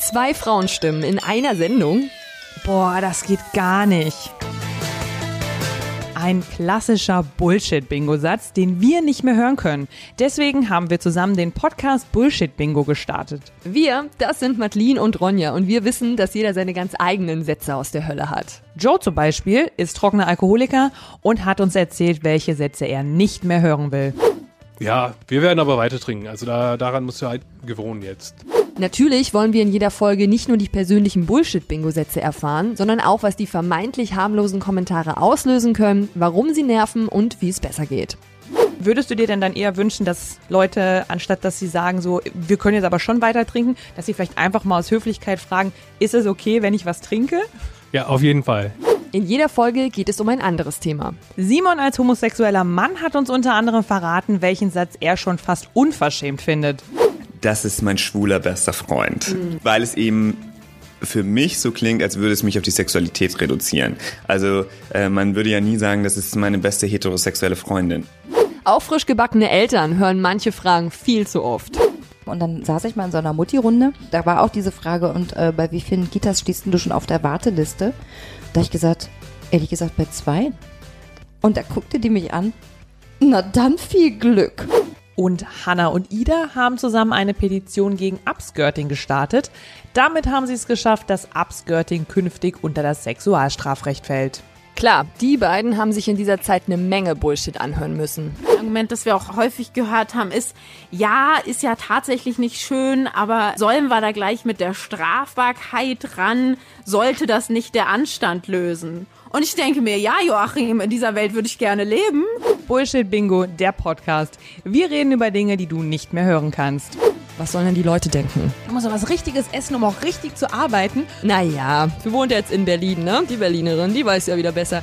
Zwei Frauenstimmen in einer Sendung? Boah, das geht gar nicht. Ein klassischer Bullshit-Bingo-Satz, den wir nicht mehr hören können. Deswegen haben wir zusammen den Podcast Bullshit-Bingo gestartet. Wir, das sind Madeline und Ronja und wir wissen, dass jeder seine ganz eigenen Sätze aus der Hölle hat. Joe zum Beispiel ist trockener Alkoholiker und hat uns erzählt, welche Sätze er nicht mehr hören will. Ja, wir werden aber weiter trinken. Also da, daran musst du halt gewohnen jetzt. Natürlich wollen wir in jeder Folge nicht nur die persönlichen Bullshit-Bingo-Sätze erfahren, sondern auch, was die vermeintlich harmlosen Kommentare auslösen können, warum sie nerven und wie es besser geht. Würdest du dir denn dann eher wünschen, dass Leute, anstatt dass sie sagen so, wir können jetzt aber schon weiter trinken, dass sie vielleicht einfach mal aus Höflichkeit fragen, ist es okay, wenn ich was trinke? Ja, auf jeden Fall. In jeder Folge geht es um ein anderes Thema. Simon als homosexueller Mann hat uns unter anderem verraten, welchen Satz er schon fast unverschämt findet. Das ist mein schwuler bester Freund. Weil es eben für mich so klingt, als würde es mich auf die Sexualität reduzieren. Also äh, man würde ja nie sagen, das ist meine beste heterosexuelle Freundin. Auch frisch gebackene Eltern hören manche Fragen viel zu oft. Und dann saß ich mal in so einer Mutti-Runde. Da war auch diese Frage, und äh, bei wie vielen Kitas stehst denn du schon auf der Warteliste? Da hab ich gesagt, ehrlich gesagt, bei zwei. Und da guckte die mich an. Na dann viel Glück. Und Hannah und Ida haben zusammen eine Petition gegen Upskirting gestartet. Damit haben sie es geschafft, dass Upskirting künftig unter das Sexualstrafrecht fällt. Klar, die beiden haben sich in dieser Zeit eine Menge Bullshit anhören müssen. Argument, das wir auch häufig gehört haben, ist, ja, ist ja tatsächlich nicht schön, aber sollen wir da gleich mit der Strafbarkeit ran? Sollte das nicht der Anstand lösen? Und ich denke mir, ja, Joachim, in dieser Welt würde ich gerne leben. Bullshit Bingo, der Podcast. Wir reden über Dinge, die du nicht mehr hören kannst. Was sollen denn die Leute denken? Du musst doch was Richtiges essen, um auch richtig zu arbeiten. Naja, wir wohnt jetzt in Berlin, ne? Die Berlinerin, die weiß ja wieder besser.